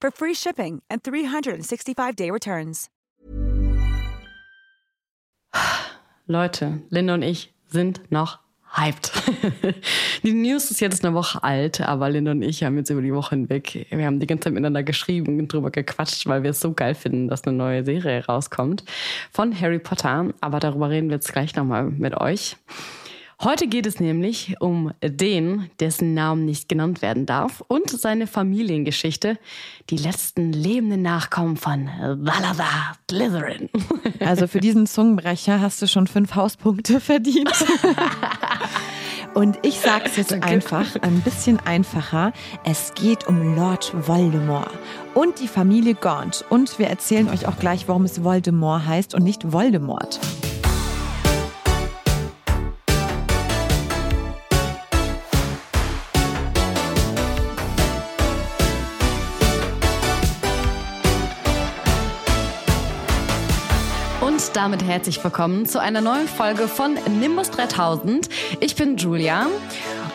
for free shipping and 365-day returns. Leute, Linda und ich sind noch hyped. die News ist jetzt eine Woche alt, aber Linda und ich haben jetzt über die Woche hinweg, wir haben die ganze Zeit miteinander geschrieben und drüber gequatscht, weil wir es so geil finden, dass eine neue Serie rauskommt von Harry Potter. Aber darüber reden wir jetzt gleich nochmal mit euch. Heute geht es nämlich um den, dessen Namen nicht genannt werden darf, und seine Familiengeschichte, die letzten lebenden Nachkommen von Salazar Slytherin. Also für diesen Zungenbrecher hast du schon fünf Hauspunkte verdient. Und ich sage es jetzt Danke. einfach, ein bisschen einfacher. Es geht um Lord Voldemort und die Familie Gaunt. Und wir erzählen euch auch gleich, warum es Voldemort heißt und nicht Voldemort. Damit herzlich willkommen zu einer neuen Folge von Nimbus 3000. Ich bin Julia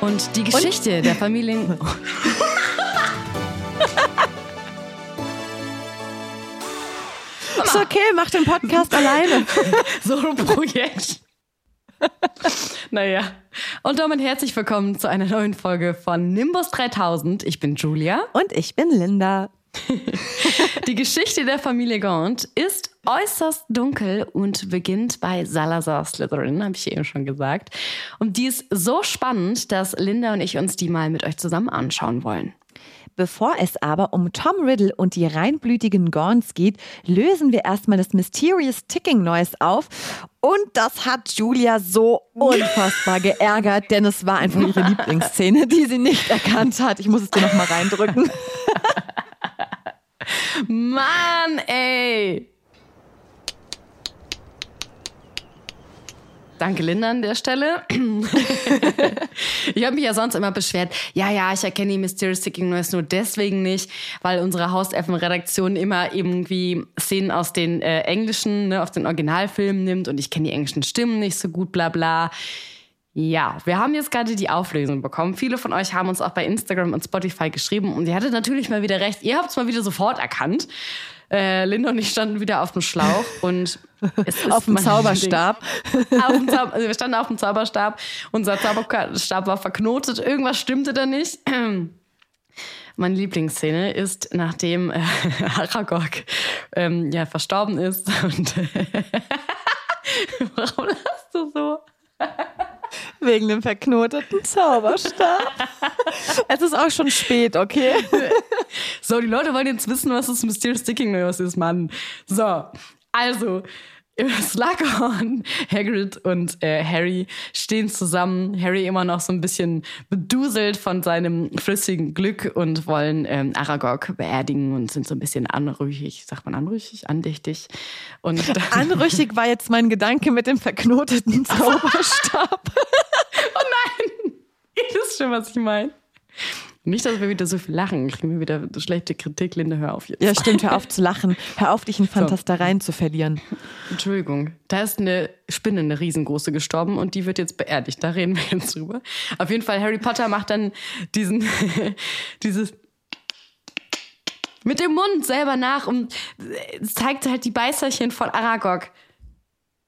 und die Geschichte der Familien. Ist okay, mach den Podcast alleine. so ein Projekt. naja. Und damit herzlich willkommen zu einer neuen Folge von Nimbus 3000. Ich bin Julia. Und ich bin Linda. Die Geschichte der Familie Gaunt ist äußerst dunkel und beginnt bei Salazar Slytherin, habe ich eben schon gesagt. Und die ist so spannend, dass Linda und ich uns die mal mit euch zusammen anschauen wollen. Bevor es aber um Tom Riddle und die reinblütigen Gaunts geht, lösen wir erstmal das Mysterious Ticking Noise auf. Und das hat Julia so unfassbar geärgert, denn es war einfach ihre Lieblingsszene, die sie nicht erkannt hat. Ich muss es dir nochmal reindrücken. Mann, ey! Danke, Linda, an der Stelle. ich habe mich ja sonst immer beschwert, ja, ja, ich erkenne die Mysterious Ticking Noise nur deswegen nicht, weil unsere Hauselfen-Redaktion immer irgendwie Szenen aus den äh, englischen, ne, aus den Originalfilmen nimmt und ich kenne die englischen Stimmen nicht so gut, bla bla. Ja, wir haben jetzt gerade die Auflösung bekommen. Viele von euch haben uns auch bei Instagram und Spotify geschrieben und ihr hattet natürlich mal wieder recht. Ihr habt es mal wieder sofort erkannt. Äh, Linda und ich standen wieder auf dem Schlauch und es ist Auf dem Zauberstab. Auf dem Zau also wir standen auf dem Zauberstab. Unser Zauberstab war verknotet. Irgendwas stimmte da nicht. Meine Lieblingsszene ist, nachdem äh, Aragog ähm, ja, verstorben ist. Und Warum lachst du so? Wegen dem verknoteten Zauberstab. es ist auch schon spät, okay? So, die Leute wollen jetzt wissen, was das Mysterious Sticking Noise ist, Mann. So, also, Slughorn, Hagrid und äh, Harry stehen zusammen. Harry immer noch so ein bisschen beduselt von seinem flüssigen Glück und wollen ähm, Aragog beerdigen und sind so ein bisschen anrüchig. Sagt man anrüchig? Andächtig. Und Anrüchig war jetzt mein Gedanke mit dem verknoteten Zauberstab. Oh nein! Ihr wisst schon, was ich meine. Nicht, dass wir wieder so viel lachen. Kriegen wir wieder so schlechte Kritik. Linda, hör auf jetzt. Ja, stimmt, hör auf zu lachen. Hör auf, dich in Fantastereien zu verlieren. Entschuldigung. Da ist eine Spinne, eine riesengroße, gestorben und die wird jetzt beerdigt. Da reden wir jetzt drüber. Auf jeden Fall, Harry Potter macht dann diesen, dieses mit dem Mund selber nach und zeigt halt die Beißerchen von Aragog.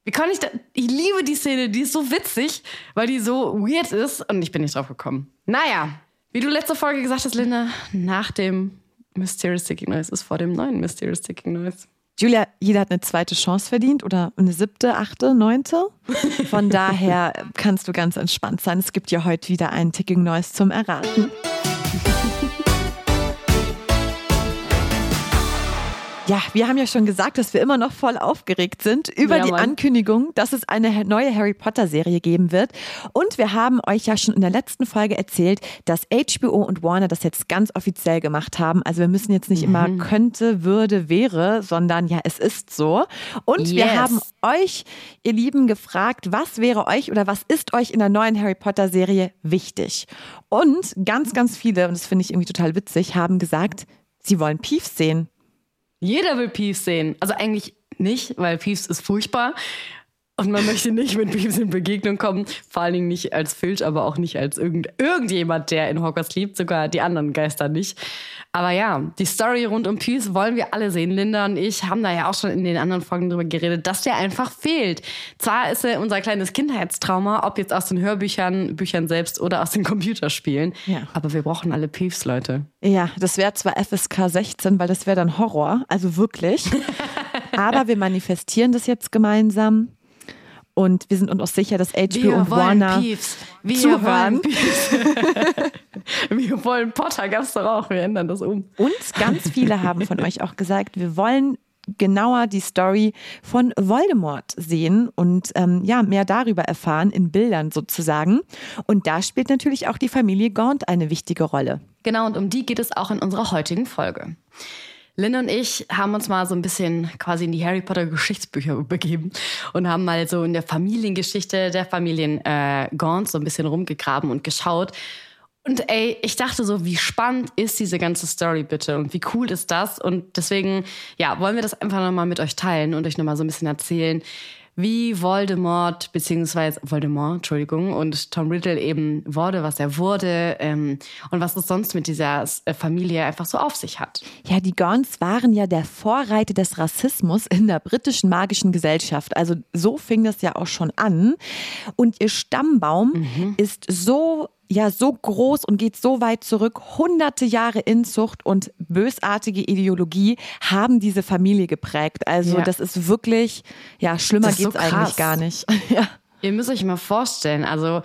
Wie kann ich da? Ich liebe die Szene, die ist so witzig, weil die so weird ist und ich bin nicht drauf gekommen. Naja, wie du letzte Folge gesagt hast, Linda, nach dem Mysterious Sticking Noise ist vor dem neuen Mysterious Sticking Noise. Julia, jeder hat eine zweite Chance verdient oder eine siebte, achte, neunte. Von daher kannst du ganz entspannt sein. Es gibt ja heute wieder einen Ticking Noise zum Erraten. Ja, wir haben ja schon gesagt, dass wir immer noch voll aufgeregt sind über Ja, die Mann. Ankündigung, dass es eine neue Harry Potter Serie geben wird. Und wir haben euch ja schon in der letzten Folge erzählt, dass HBO und Warner das jetzt ganz offiziell gemacht haben. Also wir müssen jetzt nicht immer Mhm. könnte, würde, wäre, sondern ja, es ist so. Und wir Yes. haben euch, ihr Lieben, gefragt, was wäre euch oder was ist euch in der neuen Harry Potter Serie wichtig? Und ganz, ganz viele, und das finde ich irgendwie total witzig, haben gesagt, sie wollen Peeves sehen. Jeder will Peeves sehen. Also eigentlich nicht, weil Peeves ist furchtbar. Und man möchte nicht mit Peeves in Begegnung kommen. Vor allen Dingen nicht als Filch, aber auch nicht als irgend, irgendjemand, der in Hogwarts lebt. Sogar die anderen Geister nicht. Aber ja, die Story rund um Peeves wollen wir alle sehen. Linda und ich haben da ja auch schon in den anderen Folgen drüber geredet, dass der einfach fehlt. Zwar ist er unser kleines Kindheitstrauma, ob jetzt aus den Hörbüchern, Büchern selbst oder aus den Computerspielen. Ja. Aber wir brauchen alle Peeves, Leute. Ja, das wäre zwar FSK 16, weil das wäre dann Horror, also wirklich. Aber wir manifestieren das jetzt gemeinsam. Und wir sind uns auch sicher, dass HBO und Warner Peeves. Wir zuhören. wollen Peeves. wir wollen Potter, doch auch. Wir ändern das um. Und ganz viele haben von euch auch gesagt, wir wollen genauer die Story von Voldemort sehen und ähm, ja, mehr darüber erfahren, in Bildern sozusagen. Und da spielt natürlich auch die Familie Gaunt eine wichtige Rolle. Genau, und um die geht es auch in unserer heutigen Folge. Lynn und ich haben uns mal so ein bisschen quasi in die Harry Potter Geschichtsbücher begeben und haben mal so in der Familiengeschichte der Familien äh, Gaunt so ein bisschen rumgegraben und geschaut. Und ey, ich dachte so, wie spannend ist diese ganze Story bitte und wie cool ist das? Und deswegen, ja, wollen wir das einfach nochmal mit euch teilen und euch nochmal so ein bisschen erzählen, wie Voldemort, beziehungsweise Voldemort, Entschuldigung, und Tom Riddle eben wurde, was er wurde ähm, und was es sonst mit dieser äh, Familie einfach so auf sich hat. Ja, die Gaunts waren ja der Vorreiter des Rassismus in der britischen magischen Gesellschaft. Also so fing das ja auch schon an. Und ihr Stammbaum ist so ja so groß und geht so weit zurück. Hunderte Jahre Inzucht und bösartige Ideologie haben diese Familie geprägt. Also Ja. das ist wirklich, ja, schlimmer ist so geht's eigentlich gar nicht. ja. Ihr müsst euch mal vorstellen, also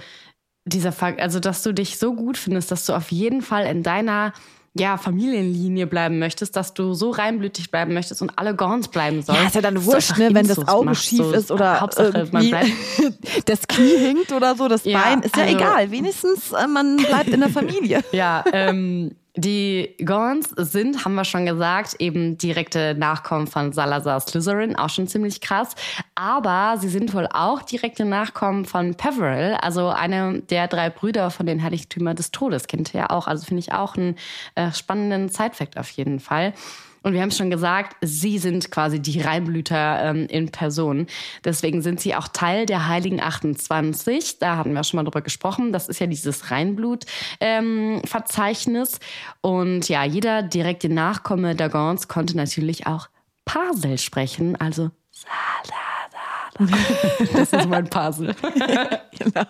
dieser Fakt, also dass du dich so gut findest, dass du auf jeden Fall in deiner ja, Familienlinie bleiben möchtest, dass du so reinblütig bleiben möchtest und alle Gorns bleiben sollen. Ja, ist ja dann wurscht, ne, wenn das Auge machst, schief so. ist oder Hauptsache, man bleibt das Knie hinkt oder so, das Ja, Bein, ist ja also- egal. Wenigstens äh, man bleibt in der Familie. Ja, ähm, die Gorns sind, haben wir schon gesagt, eben direkte Nachkommen von Salazar Slytherin, auch schon ziemlich krass. Aber sie sind wohl auch direkte Nachkommen von Peveril, also einer der drei Brüder von den Heiligtümer des Todes, kennt ihr ja auch. Also finde ich auch einen äh, spannenden Side-Fact auf jeden Fall. Und wir haben schon gesagt, sie sind quasi die Reinblüter ähm, in Person. Deswegen sind sie auch Teil der Heiligen 28. Da hatten wir schon mal drüber gesprochen. Das ist ja dieses Reinblut-Verzeichnis. Und ja, jeder direkte Nachkomme der Gauns konnte natürlich auch Parsel sprechen. Also das ist mein Parsel. genau.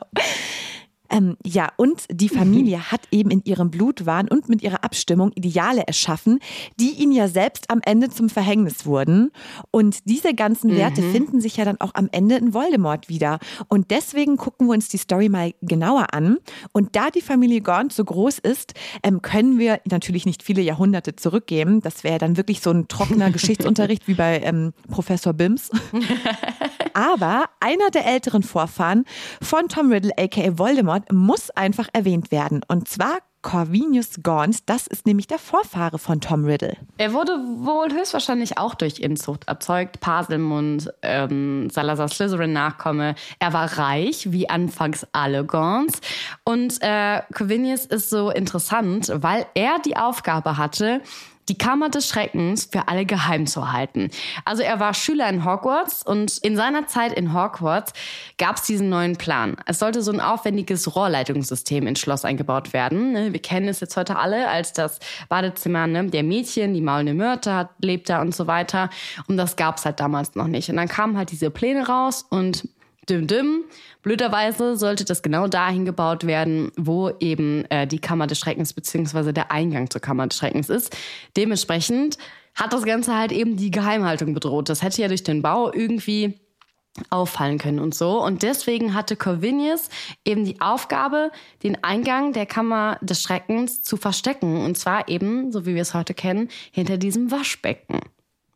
Ähm, ja, und die Familie hat eben in ihrem Blutwahn und mit ihrer Abstimmung Ideale erschaffen, die ihnen ja selbst am Ende zum Verhängnis wurden. Und diese ganzen Werte finden sich ja dann auch am Ende in Voldemort wieder. Und deswegen gucken wir uns die Story mal genauer an. Und da die Familie Gaunt so groß ist, ähm, können wir natürlich nicht viele Jahrhunderte zurückgeben. Das wäre dann wirklich so ein trockener Geschichtsunterricht wie bei ähm, Professor Bims. Aber einer der älteren Vorfahren von Tom Riddle, aka Voldemort, muss einfach erwähnt werden. Und zwar Corvinus Gaunt. Das ist nämlich der Vorfahre von Tom Riddle. Er wurde wohl höchstwahrscheinlich auch durch Inzucht erzeugt. Paselmund, ähm, Salazar Slytherin Nachkomme. Er war reich, wie anfangs alle Gorns. Und äh, Corvinus ist so interessant, weil er die Aufgabe hatte, die Kammer des Schreckens für alle geheim zu halten. Also er war Schüler in Hogwarts und in seiner Zeit in Hogwarts gab es diesen neuen Plan. Es sollte so ein aufwendiges Rohrleitungssystem ins Schloss eingebaut werden. ne? Wir kennen es jetzt heute alle als das Badezimmer ne, der Mädchen, die maulende hat, lebt da und so weiter. Und das gab es halt damals noch nicht. Und dann kamen halt diese Pläne raus und dim dim. Blöderweise sollte das genau dahin gebaut werden, wo eben äh, die Kammer des Schreckens beziehungsweise der Eingang zur Kammer des Schreckens ist. Dementsprechend hat das Ganze halt eben die Geheimhaltung bedroht. Das hätte ja durch den Bau irgendwie auffallen können und so. Und deswegen hatte Corvinus eben die Aufgabe, den Eingang der Kammer des Schreckens zu verstecken. Und zwar eben, so wie wir es heute kennen, hinter diesem Waschbecken.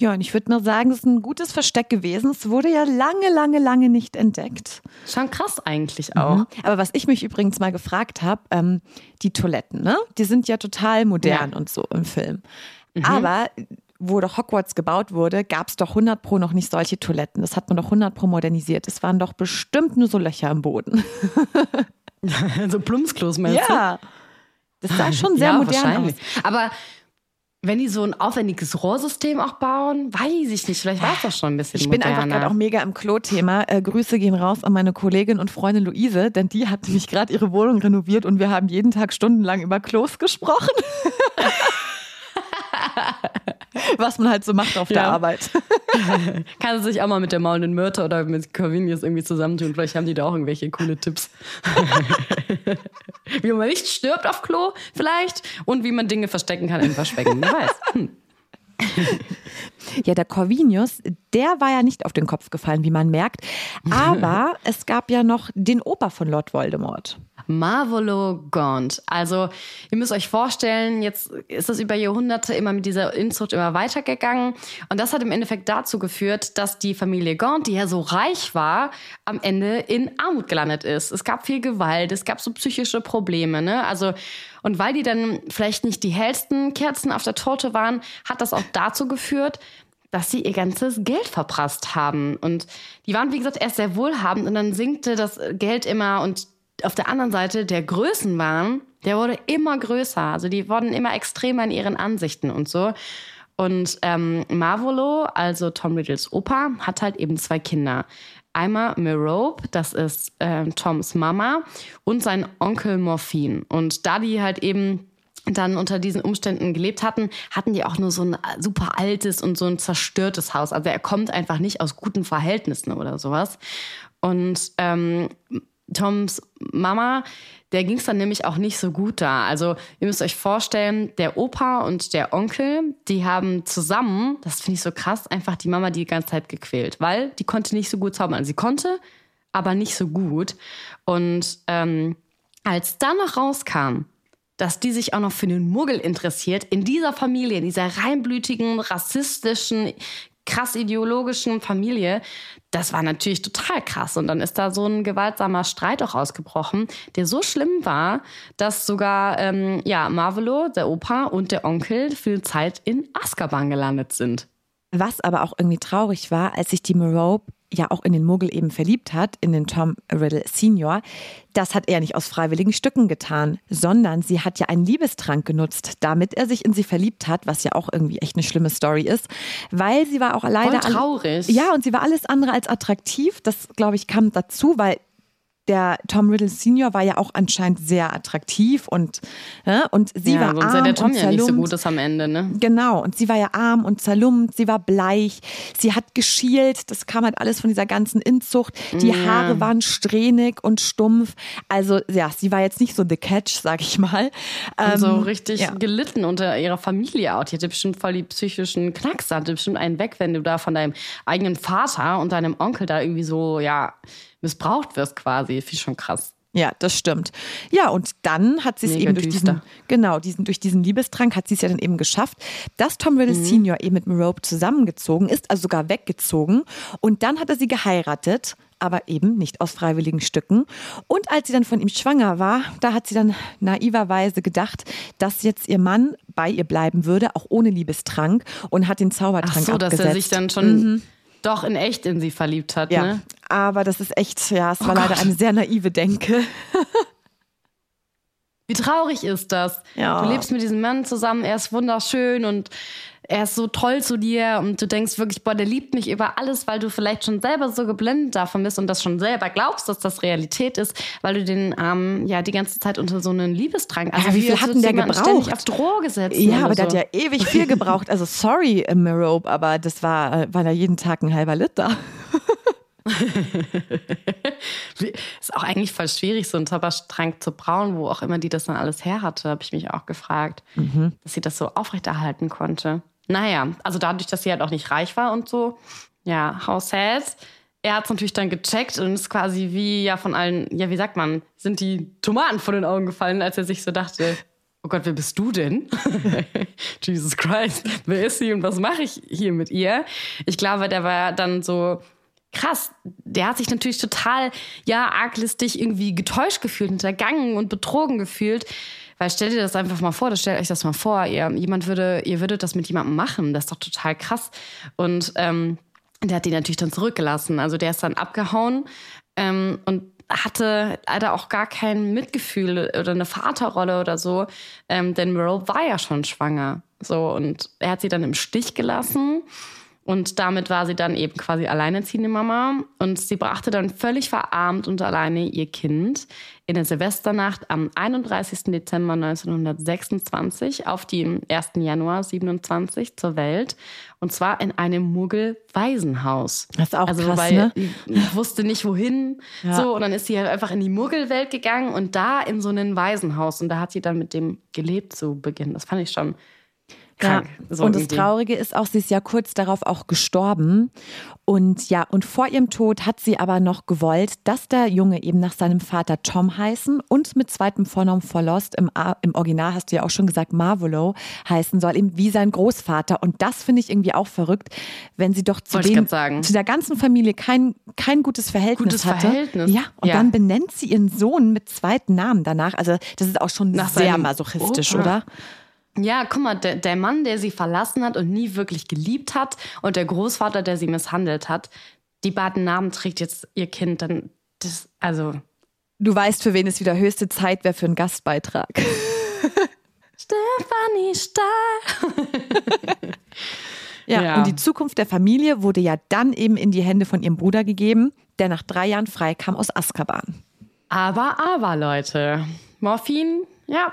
Ja, und ich würde nur sagen, es ist ein gutes Versteck gewesen. Es wurde ja lange, lange, lange nicht entdeckt. Schon krass eigentlich auch. Mhm. Aber was ich mich übrigens mal gefragt habe, ähm, die Toiletten, ne? Die sind ja total modern ja. und so im Film. Mhm. Aber wo doch Hogwarts gebaut wurde, gab es doch 100 pro noch nicht solche Toiletten. Das hat man doch 100 pro modernisiert. Es waren doch bestimmt nur so Löcher im Boden. so Plumpsklos meinst du? Ja. Das sah schon sehr ja, modern aus. Aber wenn die so ein aufwendiges Rohrsystem auch bauen, weiß ich nicht. Vielleicht war es doch schon ein bisschen Ich bin moderner. einfach gerade auch mega im Klo-Thema. Äh, Grüße gehen raus an meine Kollegin und Freundin Luise, denn die hat nämlich gerade ihre Wohnung renoviert und wir haben jeden Tag stundenlang über Klos gesprochen. Was man halt so macht auf ja. der Arbeit. Kann sich auch mal mit der maulenden Myrte oder mit Corvinius irgendwie zusammentun. Vielleicht haben die da auch irgendwelche coole Tipps. wie man nicht stirbt auf Klo vielleicht und wie man Dinge verstecken kann in Waschbecken. Wer weiß. Hm. Ja, der Corvinius, der war ja nicht auf den Kopf gefallen, wie man merkt. Aber es gab ja noch den Opa von Lord Voldemort. Marvolo Gaunt. Also, ihr müsst euch vorstellen, jetzt ist das über Jahrhunderte immer mit dieser Inzucht immer weitergegangen. Und das hat im Endeffekt dazu geführt, dass die Familie Gaunt, die ja so reich war, am Ende in Armut gelandet ist. Es gab viel Gewalt, es gab so psychische Probleme, ne? Also, und weil die dann vielleicht nicht die hellsten Kerzen auf der Torte waren, hat das auch dazu geführt, dass sie ihr ganzes Geld verprasst haben. Und die waren, wie gesagt, erst sehr wohlhabend und dann sinkte das Geld immer und auf der anderen Seite der Größenwahn, der wurde immer größer. Also die wurden immer extremer in ihren Ansichten und so. Und ähm, Marvolo, also Tom Riddles Opa, hat halt eben zwei Kinder. Einmal Merope, das ist äh, Toms Mama, und sein Onkel Morphin. Und da die halt eben dann unter diesen Umständen gelebt hatten, hatten die auch nur so ein super altes und so ein zerstörtes Haus. Also er kommt einfach nicht aus guten Verhältnissen oder sowas. Und ähm, Toms Mama, der ging es dann nämlich auch nicht so gut da. Also ihr müsst euch vorstellen, der Opa und der Onkel, die haben zusammen, das finde ich so krass, einfach die Mama die ganze Zeit gequält, weil die konnte nicht so gut zaubern. Also sie konnte, aber nicht so gut. Und ähm, als dann noch rauskam, dass die sich auch noch für den Muggel interessiert, in dieser Familie, in dieser reinblütigen, rassistischen, krass ideologischen Familie, das war natürlich total krass. Und dann ist da so ein gewaltsamer Streit auch ausgebrochen, der so schlimm war, dass sogar ähm, ja, Marvelo, der Opa und der Onkel eine Zeit in Azkaban gelandet sind. Was aber auch irgendwie traurig war, als sich die Merope ja auch in den Muggel eben verliebt hat, in den Tom Riddle Senior, das hat er nicht aus freiwilligen Stücken getan, sondern sie hat ja einen Liebestrank genutzt, damit er sich in sie verliebt hat, was ja auch irgendwie echt eine schlimme Story ist, weil sie war auch leider Voll traurig. ja, und sie war alles andere als attraktiv. Das glaube ich kam dazu, weil der Tom Riddle Senior war ja auch anscheinend sehr attraktiv und ne, und sie ja, war sonst arm der Tom und ja zerlumpt. nicht so gut ist am Ende, ne? Genau, und sie war ja arm und zerlumpt, sie war bleich, sie hat geschielt, das kam halt alles von dieser ganzen Inzucht. Die Ja. Haare waren strähnig und stumpf. Also ja, sie war jetzt nicht so the catch, sag ich mal. Und so Ähm, richtig ja. gelitten unter ihrer Familie auch. Die hatte bestimmt voll die psychischen Knacks, hatte bestimmt einen weg, wenn du da von deinem eigenen Vater und deinem Onkel da irgendwie so, ja, missbraucht wirst quasi. Ich schon krass. Ja, das stimmt. Ja, und dann hat sie es eben durch diesen, genau, diesen, durch diesen Liebestrank hat sie es ja dann eben geschafft, dass Tom Riddle Mhm. Senior eben mit Merope zusammengezogen ist, also sogar weggezogen. Und dann hat er sie geheiratet, aber eben nicht aus freiwilligen Stücken. Und als sie dann von ihm schwanger war, da hat sie dann naiverweise gedacht, dass jetzt ihr Mann bei ihr bleiben würde, auch ohne Liebestrank, und hat den Ach Zaubertrank so, dass abgesetzt. er sich dann schon doch in echt in sie verliebt hat, ja, ne? Aber das ist echt, ja, es war Oh leider eine sehr naive Denke. Wie traurig ist das? Ja. Du lebst mit diesem Mann zusammen, er ist wunderschön und er ist so toll zu dir und du denkst wirklich, boah, der liebt mich über alles, weil du vielleicht schon selber so geblendet davon bist und das schon selber glaubst, dass das Realität ist, weil du den ähm, ja die ganze Zeit unter so einen Liebestrank. Also Ja, wie viel hat denn der gebraucht? Auf Droge setzen. Ja, aber der so. hat ja ewig viel gebraucht. Also sorry, äh, Merope, aber das war, äh, war da jeden Tag ein halber Liter. ist auch eigentlich voll schwierig, so einen Zaubertrank zu brauen, wo auch immer die das dann alles her hatte, habe ich mich auch gefragt, mhm. dass sie das so aufrechterhalten konnte. Naja, also dadurch, dass sie halt auch nicht reich war und so, ja, sad. Er hat es natürlich dann gecheckt und ist quasi wie ja von allen, ja, wie sagt man, sind die Tomaten vor den Augen gefallen, als er sich so dachte, oh Gott, wer bist du denn? Jesus Christ, wer ist sie und was mache ich hier mit ihr? Ich glaube, der war dann so krass. Der hat sich natürlich total, ja, arglistig irgendwie getäuscht gefühlt, hintergangen und betrogen gefühlt. Weil stell dir das einfach mal vor, stellt euch das mal vor, ihr, jemand würde, ihr würdet das mit jemandem machen. Das ist doch total krass. Und ähm, der hat die natürlich dann zurückgelassen. Also der ist dann abgehauen ähm, und hatte leider auch gar kein Mitgefühl oder eine Vaterrolle oder so, ähm, denn Merle war ja schon schwanger. So, und er hat sie dann im Stich gelassen. Und damit war sie dann eben quasi alleinerziehende Mama. Und sie brachte dann völlig verarmt und alleine ihr Kind in der Silvesternacht am 31. Dezember 1926 auf den 1. Januar 27 zur Welt. Und zwar in einem Muggel-Waisenhaus. Das ist auch also, krass, weil ne? Wusste nicht, wohin. Ja. So, und dann ist sie halt einfach in die Muggelwelt gegangen und da in so ein Waisenhaus. Und da hat sie dann mit dem gelebt zu Beginn. Das fand ich schon krank. Ja. So und das Traurige ist auch, sie ist ja kurz darauf auch gestorben. Und ja, und vor ihrem Tod hat sie aber noch gewollt, dass der Junge eben nach seinem Vater Tom heißen und mit zweitem Vornamen Verlost, im, im Original hast du ja auch schon gesagt, Marvolo heißen soll, eben wie sein Großvater. Und das finde ich irgendwie auch verrückt, wenn sie doch zu, den, zu der ganzen Familie kein, kein gutes Verhältnis gutes hatte. Verhältnis. Ja, und ja. dann benennt sie ihren Sohn mit zweiten Namen danach. Also das ist auch schon nach sehr masochistisch, Opa. oder? Ja, guck mal, der, der Mann, der sie verlassen hat und nie wirklich geliebt hat und der Großvater, der sie misshandelt hat, die beiden Namen trägt jetzt ihr Kind, dann das, also. Du weißt, für wen es wieder höchste Zeit wäre für einen Gastbeitrag. Stefanie Stahl. ja, ja, und die Zukunft der Familie wurde ja dann eben in die Hände von ihrem Bruder gegeben, der nach drei Jahren freikam aus Azkaban. Aber, aber, Leute, Morphin, ja,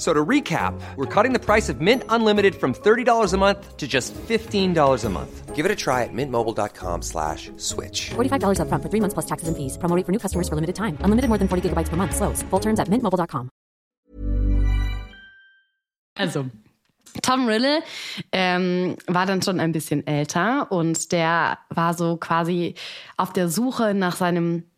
So to recap, we're cutting the price of Mint Unlimited from $30 a month to just $15 a month. Give it a try at mintmobile.com slash switch. $45 up front for three months plus taxes and fees. Promo for new customers for limited time. Unlimited more than 40 gigabytes per month. Slows. Full terms at mintmobile.com. Also, Tom Riddle ähm, war dann schon ein bisschen älter und der war so quasi auf der Suche nach seinem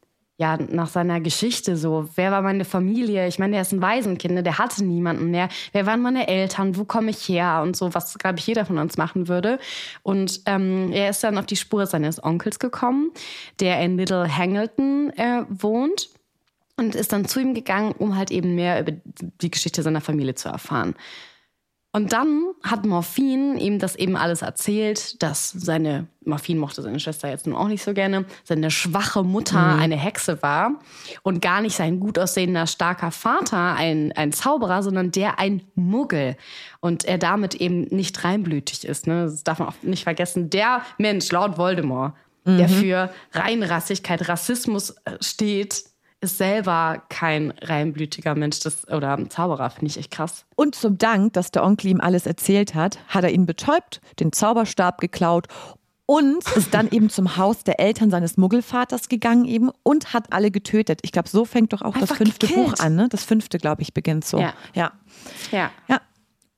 ja, nach seiner Geschichte so. Wer war meine Familie? Ich meine, der ist ein Waisenkind, ne? der hatte niemanden mehr. Wer waren meine Eltern? Wo komme ich her? Und so, was, glaube ich, jeder von uns machen würde. Und ähm, er ist dann auf die Spur seines Onkels gekommen, der in Little Hangleton äh, wohnt. Und ist dann zu ihm gegangen, um halt eben mehr über die Geschichte seiner Familie zu erfahren. Und dann hat Morphin ihm das eben alles erzählt, dass seine, Morphin mochte seine Schwester jetzt nun auch nicht so gerne, seine schwache Mutter mhm. eine Hexe war und gar nicht sein gut aussehender, starker Vater ein, ein Zauberer, sondern der ein Muggel. Und er damit eben nicht reinblütig ist. Ne? Das darf man auch nicht vergessen. Der Mensch, laut Voldemort, mhm. der für Reinrassigkeit, Rassismus äh, steht, ist selber kein reinblütiger Mensch das, oder Zauberer, finde ich echt krass. Und zum Dank, dass der Onkel ihm alles erzählt hat, hat er ihn betäubt, den Zauberstab geklaut und ist dann eben zum Haus der Eltern seines Muggelvaters gegangen eben und hat alle getötet. Ich glaube, so fängt doch auch Einfach das fünfte gekillt. Buch an. Ne? Das fünfte, glaube ich, beginnt so. Ja. ja. Ja. ja.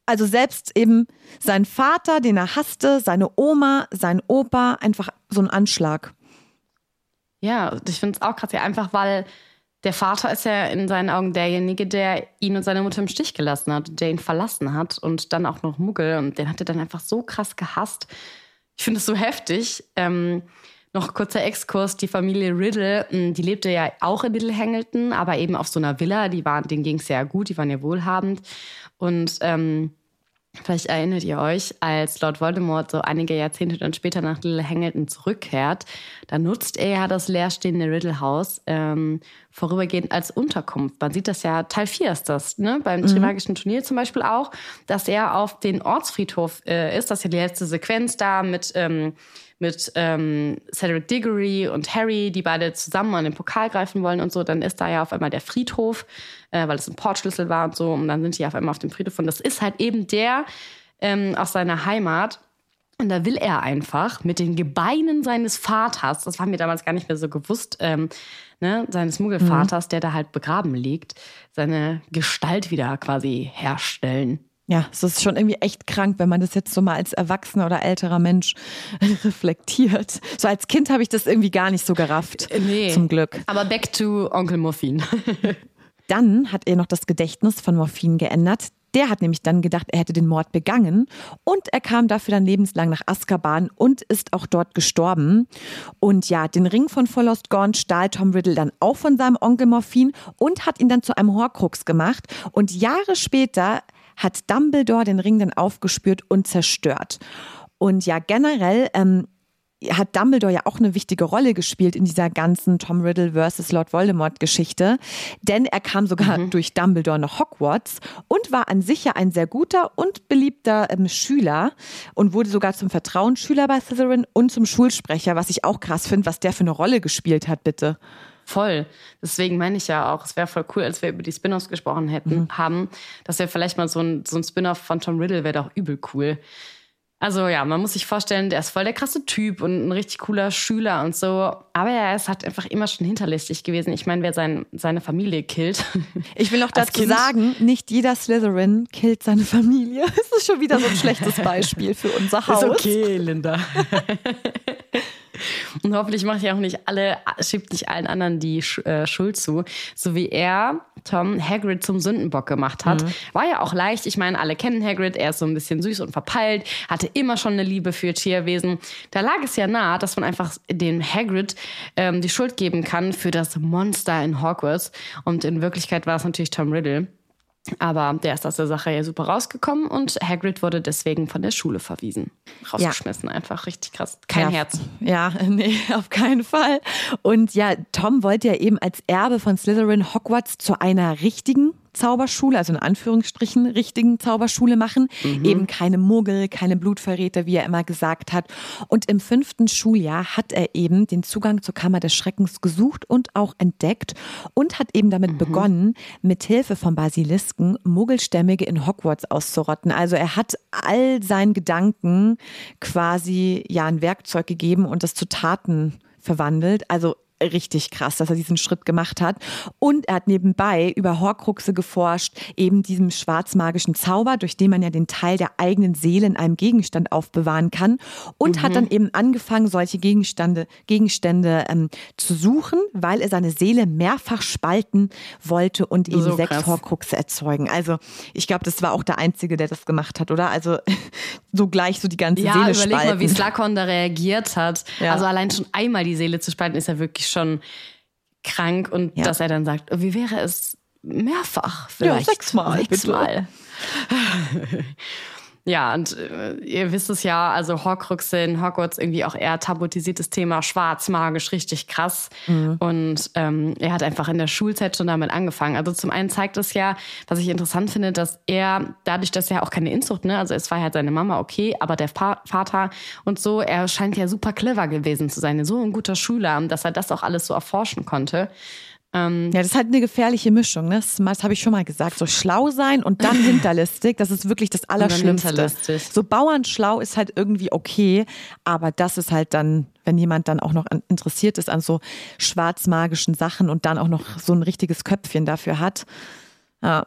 Also selbst eben sein Vater, den er hasste, seine Oma, sein Opa, einfach so ein Anschlag. Ja, ich finde es auch krass, ja, einfach weil der Vater ist ja in seinen Augen derjenige, der ihn und seine Mutter im Stich gelassen hat, der ihn verlassen hat und dann auch noch Muggel. Und den hat er dann einfach so krass gehasst. Ich finde es so heftig. Ähm, noch kurzer Exkurs, die Familie Riddle, hm, die lebte ja auch in Little Hangleton, aber eben auf so einer Villa, die waren, denen ging es sehr gut, die waren ja wohlhabend. Und ähm, Vielleicht erinnert ihr euch, als Lord Voldemort so einige Jahrzehnte dann später nach Little Hangleton zurückkehrt, da nutzt er ja das leerstehende Riddle House ähm, vorübergehend als Unterkunft. Man sieht das ja, Teil 4 ist das, ne? beim mhm. Trimagischen Turnier zum Beispiel auch, dass er auf den Ortsfriedhof äh, ist. Das ist ja die letzte Sequenz da mit, ähm, mit ähm, Cedric Diggory und Harry, die beide zusammen an den Pokal greifen wollen und so. Dann ist da ja auf einmal der Friedhof äh, weil es ein Portschlüssel war und so. Und dann sind die auf einmal auf dem Friedhof. Und das ist halt eben der ähm, aus seiner Heimat. Und da will er einfach mit den Gebeinen seines Vaters, das war mir damals gar nicht mehr so gewusst, ähm, ne, seines Muggelvaters, mhm. der da halt begraben liegt, seine Gestalt wieder quasi herstellen. Ja, es ist schon irgendwie echt krank, wenn man das jetzt so mal als erwachsener oder älterer Mensch reflektiert. So als Kind habe ich das irgendwie gar nicht so gerafft. Äh, nee. Zum Glück. Aber back to Onkel Morphin. Dann hat er noch das Gedächtnis von Morphin geändert. Der hat nämlich dann gedacht, er hätte den Mord begangen und er kam dafür dann lebenslang nach Azkaban und ist auch dort gestorben. Und ja, den Ring von For Lost Gone stahl Tom Riddle dann auch von seinem Onkel Morphin und hat ihn dann zu einem Horcrux gemacht. Und Jahre später hat Dumbledore den Ring dann aufgespürt und zerstört. Und ja, generell ähm, hat Dumbledore ja auch eine wichtige Rolle gespielt in dieser ganzen Tom Riddle versus Lord Voldemort Geschichte, denn er kam sogar mhm. durch Dumbledore nach Hogwarts und war an sich ja ein sehr guter und beliebter ähm, Schüler und wurde sogar zum Vertrauensschüler bei Slytherin und zum Schulsprecher, was ich auch krass finde, was der für eine Rolle gespielt hat, bitte. Voll. Deswegen meine ich ja auch, es wäre voll cool, als wir über die Spin-offs gesprochen hätten, mhm. haben, dass wir vielleicht mal so ein, so ein Spin-off von Tom Riddle wäre doch übel cool. Also ja, man muss sich vorstellen, der ist voll der krasse Typ und ein richtig cooler Schüler und so. Aber er ist halt einfach immer schon hinterlistig gewesen. Ich meine, wer sein, seine Familie killt. Ich will noch dazu sagen, nicht jeder Slytherin killt seine Familie. Das ist schon wieder so ein schlechtes Beispiel für unser Haus. Ist okay, Linda. Und hoffentlich macht ja auch nicht alle, schiebt nicht allen anderen die äh, Schuld zu. So wie er Tom Hagrid zum Sündenbock gemacht hat. Mhm. War ja auch leicht. Ich meine, alle kennen Hagrid. Er ist so ein bisschen süß und verpeilt, hatte immer schon eine Liebe für Tierwesen. Da lag es ja nahe, dass man einfach dem Hagrid ähm, die Schuld geben kann für das Monster in Hogwarts. Und in Wirklichkeit war es natürlich Tom Riddle. Aber der ist aus der Sache ja super rausgekommen und Hagrid wurde deswegen von der Schule verwiesen. Rausgeschmissen, ja. einfach richtig krass. Kein ja, Herz. Ja, nee, auf keinen Fall. Und ja, Tom wollte ja eben als Erbe von Slytherin Hogwarts zu einer richtigen Zauberschule, also in Anführungsstrichen richtigen Zauberschule machen. Mhm. Eben keine Muggel, keine Blutverräter, wie er immer gesagt hat. Und im fünften Schuljahr hat er eben den Zugang zur Kammer des Schreckens gesucht und auch entdeckt und hat eben damit mhm. begonnen, mit Hilfe von Basilisken Muggelstämmige in Hogwarts auszurotten. Also er hat all seinen Gedanken quasi ja ein Werkzeug gegeben und das zu Taten verwandelt. Also richtig krass, dass er diesen Schritt gemacht hat. Und er hat nebenbei über Horcruxe geforscht, eben diesem schwarzmagischen Zauber, durch den man ja den Teil der eigenen Seele in einem Gegenstand aufbewahren kann. Und mhm. hat dann eben angefangen, solche Gegenstände, Gegenstände ähm, zu suchen, weil er seine Seele mehrfach spalten wollte und eben so sechs Horcruxe erzeugen. Also ich glaube, das war auch der Einzige, der das gemacht hat, oder? Also so gleich so die ganze ja, Seele spalten. Ja, überleg mal, wie Slakon da reagiert hat. Ja. Also allein schon einmal die Seele zu spalten, ist ja wirklich schon krank und ja. dass er dann sagt, wie wäre es mehrfach vielleicht? Ja, sechsmal. Sechsmal. Ja, und äh, ihr wisst es ja, also Horcruxe in Hogwarts irgendwie auch eher tabuisiertes Thema, schwarz, magisch, richtig krass. Mhm. Und ähm, er hat einfach in der Schulzeit schon damit angefangen. Also zum einen zeigt es ja, was ich interessant finde, dass er, dadurch, dass er auch keine Inzucht, ne, also es war halt seine Mama okay, aber der pa Vater und so, er scheint ja super clever gewesen zu sein, so ein guter Schüler, dass er das auch alles so erforschen konnte. Ähm, ja, das ist halt eine gefährliche Mischung. Ne? Das, das habe ich schon mal gesagt. So schlau sein und dann hinterlistig, das ist wirklich das Allerschlimmste. So Bauernschlau ist halt irgendwie okay, aber das ist halt dann, wenn jemand dann auch noch interessiert ist an so schwarzmagischen Sachen und dann auch noch so ein richtiges Köpfchen dafür hat. Ja.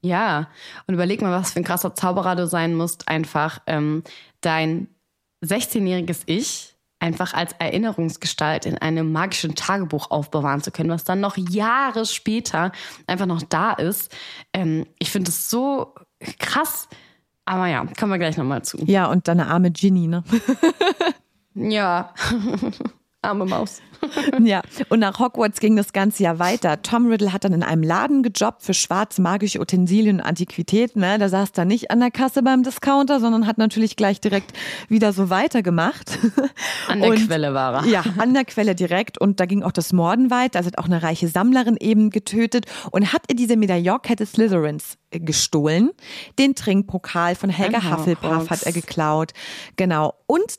Ja, und überleg mal, was für ein krasser Zauberer du sein musst, einfach ähm, dein 16-jähriges Ich einfach als Erinnerungsgestalt in einem magischen Tagebuch aufbewahren zu können, was dann noch Jahre später einfach noch da ist. Ähm, ich finde es so krass. Aber ja, kommen wir gleich nochmal zu. Ja, und deine arme Ginny, ne? ja. Arme Maus. ja, und nach Hogwarts ging das Ganze ja weiter. Tom Riddle hat dann in einem Laden gejobbt für schwarze magische Utensilien und Antiquitäten. Ne? Da saß da nicht an der Kasse beim Discounter, sondern hat natürlich gleich direkt wieder so weitergemacht. An der und, Quelle war er. Ja, an der Quelle direkt. Und da ging auch das Morden weiter. Also hat auch eine reiche Sammlerin eben getötet und hat ihr diese Medaillenkette Slytherins gestohlen. Den Trinkpokal von Helga Ein Hufflepuff hat er geklaut. Genau. Und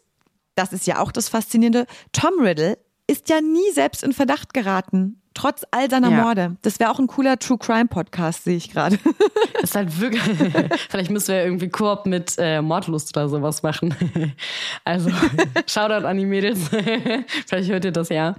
das ist ja auch das Faszinierende, Tom Riddle ist ja nie selbst in Verdacht geraten. Trotz all seiner Ja. Morde. Das wäre auch ein cooler True Crime Podcast, sehe ich gerade. Ist halt wirklich. Vielleicht müssen wir irgendwie Koop mit äh, Mordlust oder sowas machen. Also, Shoutout an die Mädels. Vielleicht hört ihr das ja.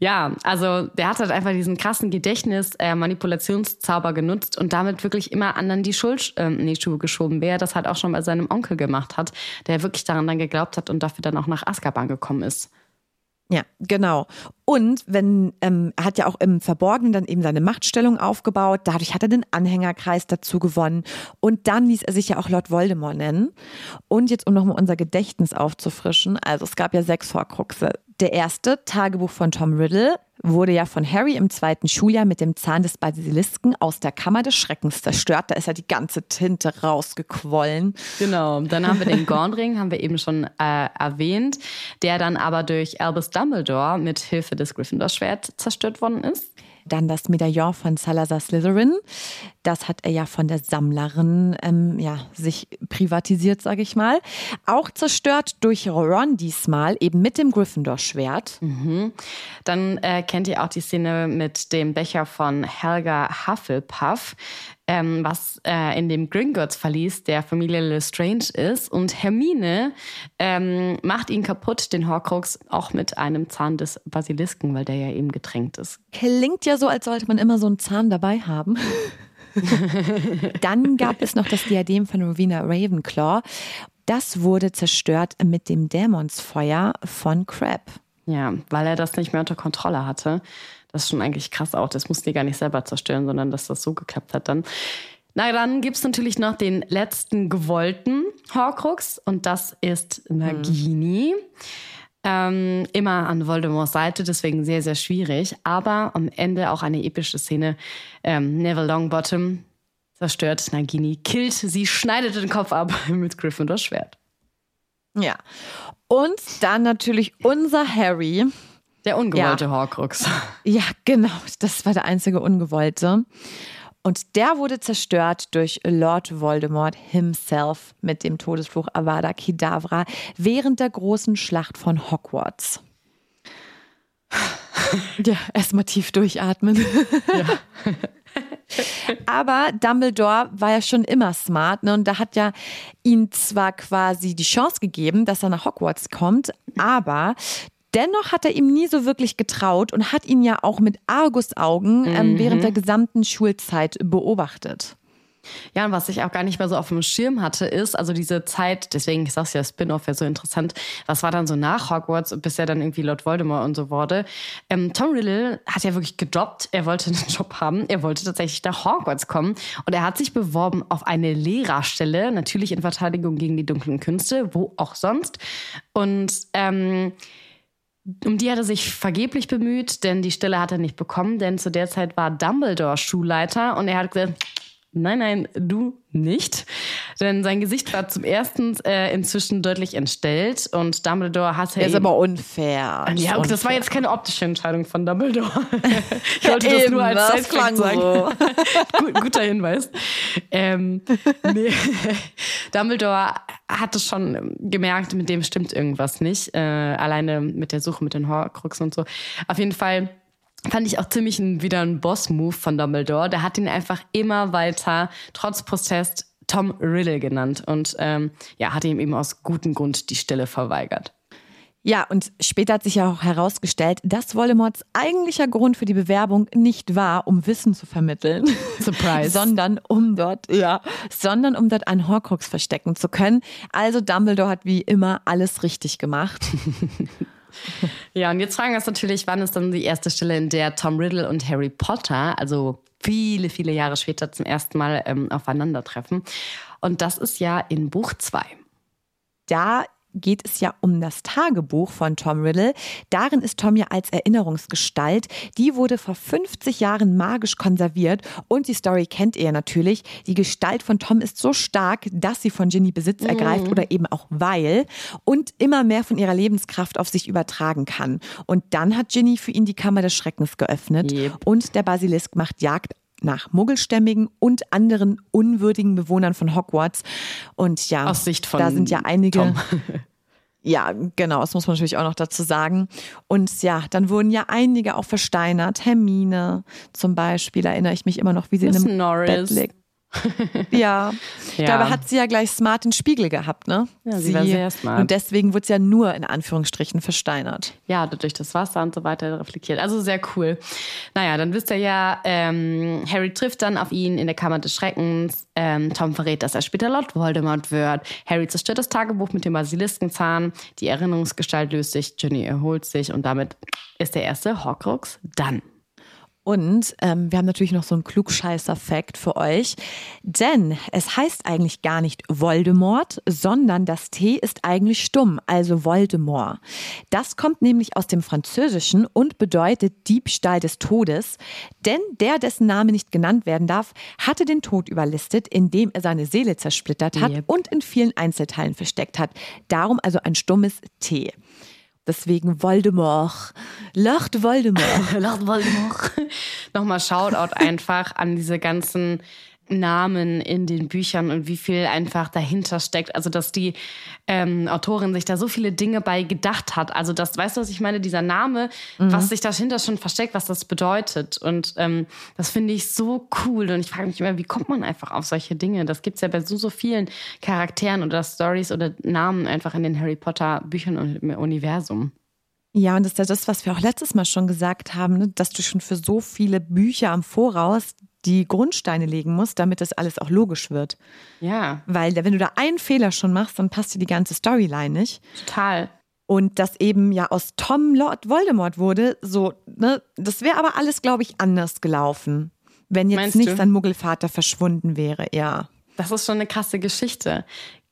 Ja, also der hat halt einfach diesen krassen Gedächtnis-Manipulationszauber genutzt und damit wirklich immer anderen die Schuld ähm, in die Schuhe geschoben, wer das halt auch schon bei seinem Onkel gemacht hat, der wirklich daran dann geglaubt hat und dafür dann auch nach Azkaban gekommen ist. Ja, genau. Und wenn ähm, er hat ja auch im Verborgenen dann eben seine Machtstellung aufgebaut. Dadurch hat er den Anhängerkreis dazu gewonnen. Und dann ließ er sich ja auch Lord Voldemort nennen. Und jetzt, um nochmal unser Gedächtnis aufzufrischen, also es gab ja sechs Horcruxe. Der erste, Tagebuch von Tom Riddle, wurde ja von Harry im zweiten Schuljahr mit dem Zahn des Basilisken aus der Kammer des Schreckens zerstört. Da ist ja die ganze Tinte rausgequollen. Genau, dann haben wir den Gornring, haben wir eben schon äh, erwähnt, der dann aber durch Albus Dumbledore mit Hilfe des Gryffindor-Schwert zerstört worden ist. Dann das Medaillon von Salazar Slytherin. Das hat er ja von der Sammlerin ähm, ja, sich privatisiert, sage ich mal. Auch zerstört durch Ron diesmal, eben mit dem Gryffindor-Schwert. Dann äh, kennt ihr auch die Szene mit dem Becher von Helga Hufflepuff, ähm, was äh, in dem Gringotts-Verlies der Familie Lestrange ist. Und Hermine ähm, macht ihn kaputt, den Horcrux, auch mit einem Zahn des Basilisken, weil der ja eben getränkt ist. Klingt ja so, als sollte man immer so einen Zahn dabei haben. Dann gab es noch das Diadem von Rowena Ravenclaw. Das wurde zerstört mit dem Dämonsfeuer von Crab. Ja, weil er das nicht mehr unter Kontrolle hatte. Das ist schon eigentlich krass auch. Das mussten die gar nicht selber zerstören, sondern dass das so geklappt hat dann. Na, dann gibt es natürlich noch den letzten gewollten Horcrux und das ist Nagini. Ähm, immer an Voldemorts Seite, deswegen sehr, sehr schwierig. Aber am Ende auch eine epische Szene. Ähm, Neville Longbottom zerstört Nagini, killt sie, schneidet den Kopf ab mit Gryffindors Schwert. Ja. Und dann natürlich unser Harry. Der ungewollte Horcrux. Ja, genau. Das war der einzige Ungewollte. Und der wurde zerstört durch Lord Voldemort himself mit dem Todesfluch Avada Kedavra während der großen Schlacht von Hogwarts. Ja, erstmal tief durchatmen. Aber Dumbledore war ja schon immer smart ne? und da hat ja ihn zwar quasi die Chance gegeben, dass er nach Hogwarts kommt, aber dennoch hat er ihm nie so wirklich getraut und hat ihn ja auch mit Argusaugen ähm, während der gesamten Schulzeit beobachtet. Ja, und was ich auch gar nicht mehr so auf dem Schirm hatte, ist, also diese Zeit, deswegen ich sag's ja, Spin-off wäre so interessant, was war dann so nach Hogwarts, bis er dann irgendwie Lord Voldemort und so wurde. Ähm, Tom Riddle hat ja wirklich gedroppt, er wollte einen Job haben, er wollte tatsächlich nach Hogwarts kommen und er hat sich beworben auf eine Lehrerstelle, natürlich in Verteidigung gegen die dunklen Künste, wo auch sonst. Und ähm, um die hat er sich vergeblich bemüht, denn die Stelle hat er nicht bekommen, denn zu der Zeit war Dumbledore Schulleiter und er hat gesagt, Nein, nein, du nicht. Denn sein Gesicht war zum ersten äh, inzwischen deutlich entstellt und Dumbledore hatte. Ist aber unfair. ja, Ist das war unfair. jetzt keine optische Entscheidung von Dumbledore. ich wollte das Eben, nur als klang sagen. so. Gut, guter Hinweis. Ähm, nee. Dumbledore hatte schon gemerkt, mit dem stimmt irgendwas nicht. Äh, alleine mit der Suche mit den Horcruxen und so. Auf jeden Fall fand ich auch ziemlich ein, wieder ein Boss-Move von Dumbledore. Der hat ihn einfach immer weiter, trotz Protest, Tom Riddle genannt und ähm, ja, hat ihm eben aus gutem Grund die Stelle verweigert. Ja, und später hat sich ja auch herausgestellt, dass Voldemorts eigentlicher Grund für die Bewerbung nicht war, um Wissen zu vermitteln, Surprise. sondern um dort, ja, sondern um dort einen Horcrux verstecken zu können. Also Dumbledore hat wie immer alles richtig gemacht. Ja, und jetzt fragen wir uns natürlich, wann ist dann die erste Stelle, in der Tom Riddle und Harry Potter, also viele, viele Jahre später zum ersten Mal ähm, aufeinandertreffen. Und das ist ja in Buch 2. Da geht es ja um das Tagebuch von Tom Riddle. Darin ist Tom ja als Erinnerungsgestalt. Die wurde vor 50 Jahren magisch konserviert und die Story kennt ihr natürlich. Die Gestalt von Tom ist so stark, dass sie von Ginny Besitz ergreift mhm. oder eben auch weil und immer mehr von ihrer Lebenskraft auf sich übertragen kann. Und dann hat Ginny für ihn die Kammer des Schreckens geöffnet yep. und der Basilisk macht Jagd nach Muggelstämmigen und anderen unwürdigen Bewohnern von Hogwarts. Und ja, Aus Sicht von da sind ja einige. Ja, genau, das muss man natürlich auch noch dazu sagen. Und ja, dann wurden ja einige auch versteinert. Hermine zum Beispiel, erinnere ich mich immer noch, wie sie Miss in einem Norris. Bett liegt. Ja. ja. Dabei hat sie ja gleich smart den Spiegel gehabt, ne? Ja, sie, sie war sehr smart. Und deswegen wurde es ja nur in Anführungsstrichen versteinert. Ja, durch das Wasser und so weiter reflektiert. Also sehr cool. Naja, dann wisst ihr ja, ähm, Harry trifft dann auf ihn in der Kammer des Schreckens. Ähm, Tom verrät, dass er später Lord Voldemort wird. Harry zerstört das Tagebuch mit dem Basiliskenzahn. Die Erinnerungsgestalt löst sich. Ginny erholt sich und damit ist der erste Horcrux dann. Und ähm, wir haben natürlich noch so einen Klugscheißer-Fact für euch. Denn es heißt eigentlich gar nicht Voldemort, sondern das T ist eigentlich stumm, also Voldemort. Das kommt nämlich aus dem Französischen und bedeutet Diebstahl des Todes. Denn der, dessen Name nicht genannt werden darf, hatte den Tod überlistet, indem er seine Seele zersplittert hat yep. und in vielen Einzelteilen versteckt hat. Darum also ein stummes T. Deswegen Voldemort. Lord Voldemort. Lord Voldemort. Nochmal Shoutout einfach an diese ganzen Namen in den Büchern und wie viel einfach dahinter steckt. Also, dass die ähm, Autorin sich da so viele Dinge bei gedacht hat. Also, das, weißt du, was ich meine? Dieser Name, mhm. was sich dahinter schon versteckt, was das bedeutet. Und ähm, das finde ich so cool. Und ich frage mich immer, wie kommt man einfach auf solche Dinge? Das gibt es ja bei so, so vielen Charakteren oder Stories oder Namen einfach in den Harry Potter Büchern und im Universum. Ja, und das ist ja das, was wir auch letztes Mal schon gesagt haben, ne? dass du schon für so viele Bücher am Voraus die Grundsteine legen musst, damit das alles auch logisch wird. Ja. Weil wenn du da einen Fehler schon machst, dann passt dir die ganze Storyline nicht. Total. Und das eben ja aus Tom Lord Voldemort wurde, so, ne, das wäre aber alles, glaube ich, anders gelaufen. Wenn jetzt Meinst nicht du? sein Muggelvater verschwunden wäre, ja. Das ist schon eine krasse Geschichte.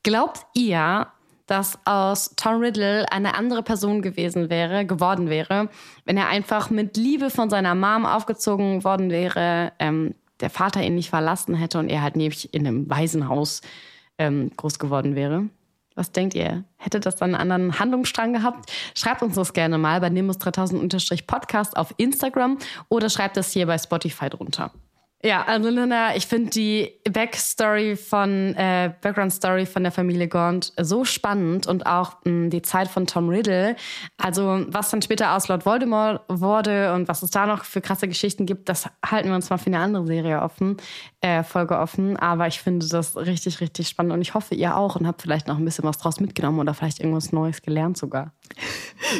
Glaubt ihr, dass aus Tom Riddle eine andere Person gewesen wäre, geworden wäre, wenn er einfach mit Liebe von seiner Mom aufgezogen worden wäre, ähm, der Vater ihn nicht verlassen hätte und er halt nämlich in einem Waisenhaus ähm, groß geworden wäre. Was denkt ihr? Hätte das dann einen anderen Handlungsstrang gehabt? Schreibt uns das gerne mal bei Nimbus 3000-Podcast auf Instagram oder schreibt es hier bei Spotify drunter. Ja, also Linda, ich finde die Backstory von äh, Background Story von der Familie Gaunt so spannend und auch mh, hm, die Zeit von Tom Riddle. Also was dann später aus Lord Voldemort wurde und was es da noch für krasse Geschichten gibt, das halten wir uns mal für eine andere Serie offen, äh, Folge offen. Aber ich finde das richtig, richtig spannend und ich hoffe ihr auch und habt vielleicht noch ein bisschen was draus mitgenommen oder vielleicht irgendwas Neues gelernt sogar.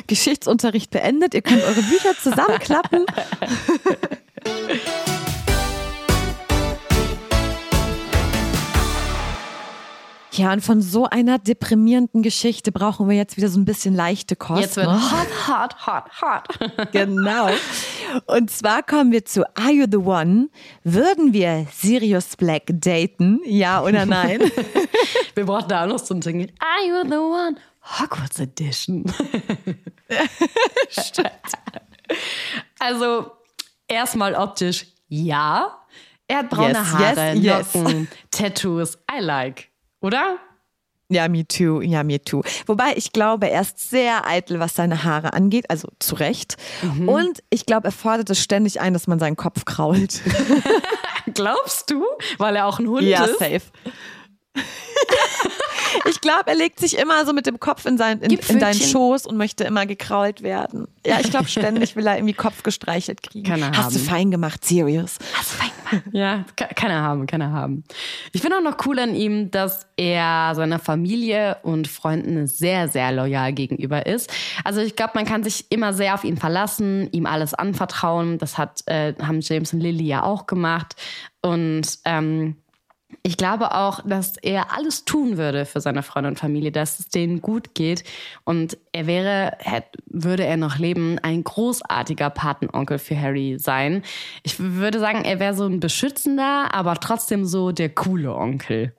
Geschichtsunterricht beendet. Ihr könnt eure Bücher zusammenklappen. Ja, und von so einer deprimierenden Geschichte brauchen wir jetzt wieder so ein bisschen leichte Kost. Jetzt wird ne? hot, hot, hot, hot. genau. Und zwar kommen wir zu Are You the One? Würden wir Sirius Black daten? Ja oder nein? wir brauchen da auch noch so ein Jingle. Are You the One? Hogwarts Edition. Stimmt. Also, erstmal optisch ja. Er hat braune yes, Haare, yes, Locken, yes. Tattoos. I like. Oder? Ja, me too. Ja, me too. Wobei ich glaube, er ist sehr eitel, was seine Haare angeht, also zu Recht. Mhm. Und ich glaube, er fordert es ständig ein, dass man seinen Kopf krault. Glaubst du? Weil er auch ein Hund ja, ist? Ja, safe. ich glaube, er legt sich immer so mit dem Kopf in, sein, in, in deinen Schoß und möchte immer gekrault werden. Ja, ich glaube, ständig will er irgendwie Kopf gestreichelt kriegen. Kann er Hast haben. du fein gemacht, serious. Hast du fein gemacht. Ja, kann er haben, kann er haben. Ich finde auch noch cool an ihm, dass er seiner Familie und Freunden sehr, sehr loyal gegenüber ist. Also ich glaube, man kann sich immer sehr auf ihn verlassen, ihm alles anvertrauen. Das hat, äh, haben James und Lily ja auch gemacht. Und ähm, ich glaube auch, dass er alles tun würde für seine Freunde und Familie, dass es denen gut geht. Und er wäre, würde er noch leben, ein großartiger Patenonkel für Harry sein. Ich würde sagen, er wäre so ein beschützender, aber trotzdem so der coole Onkel.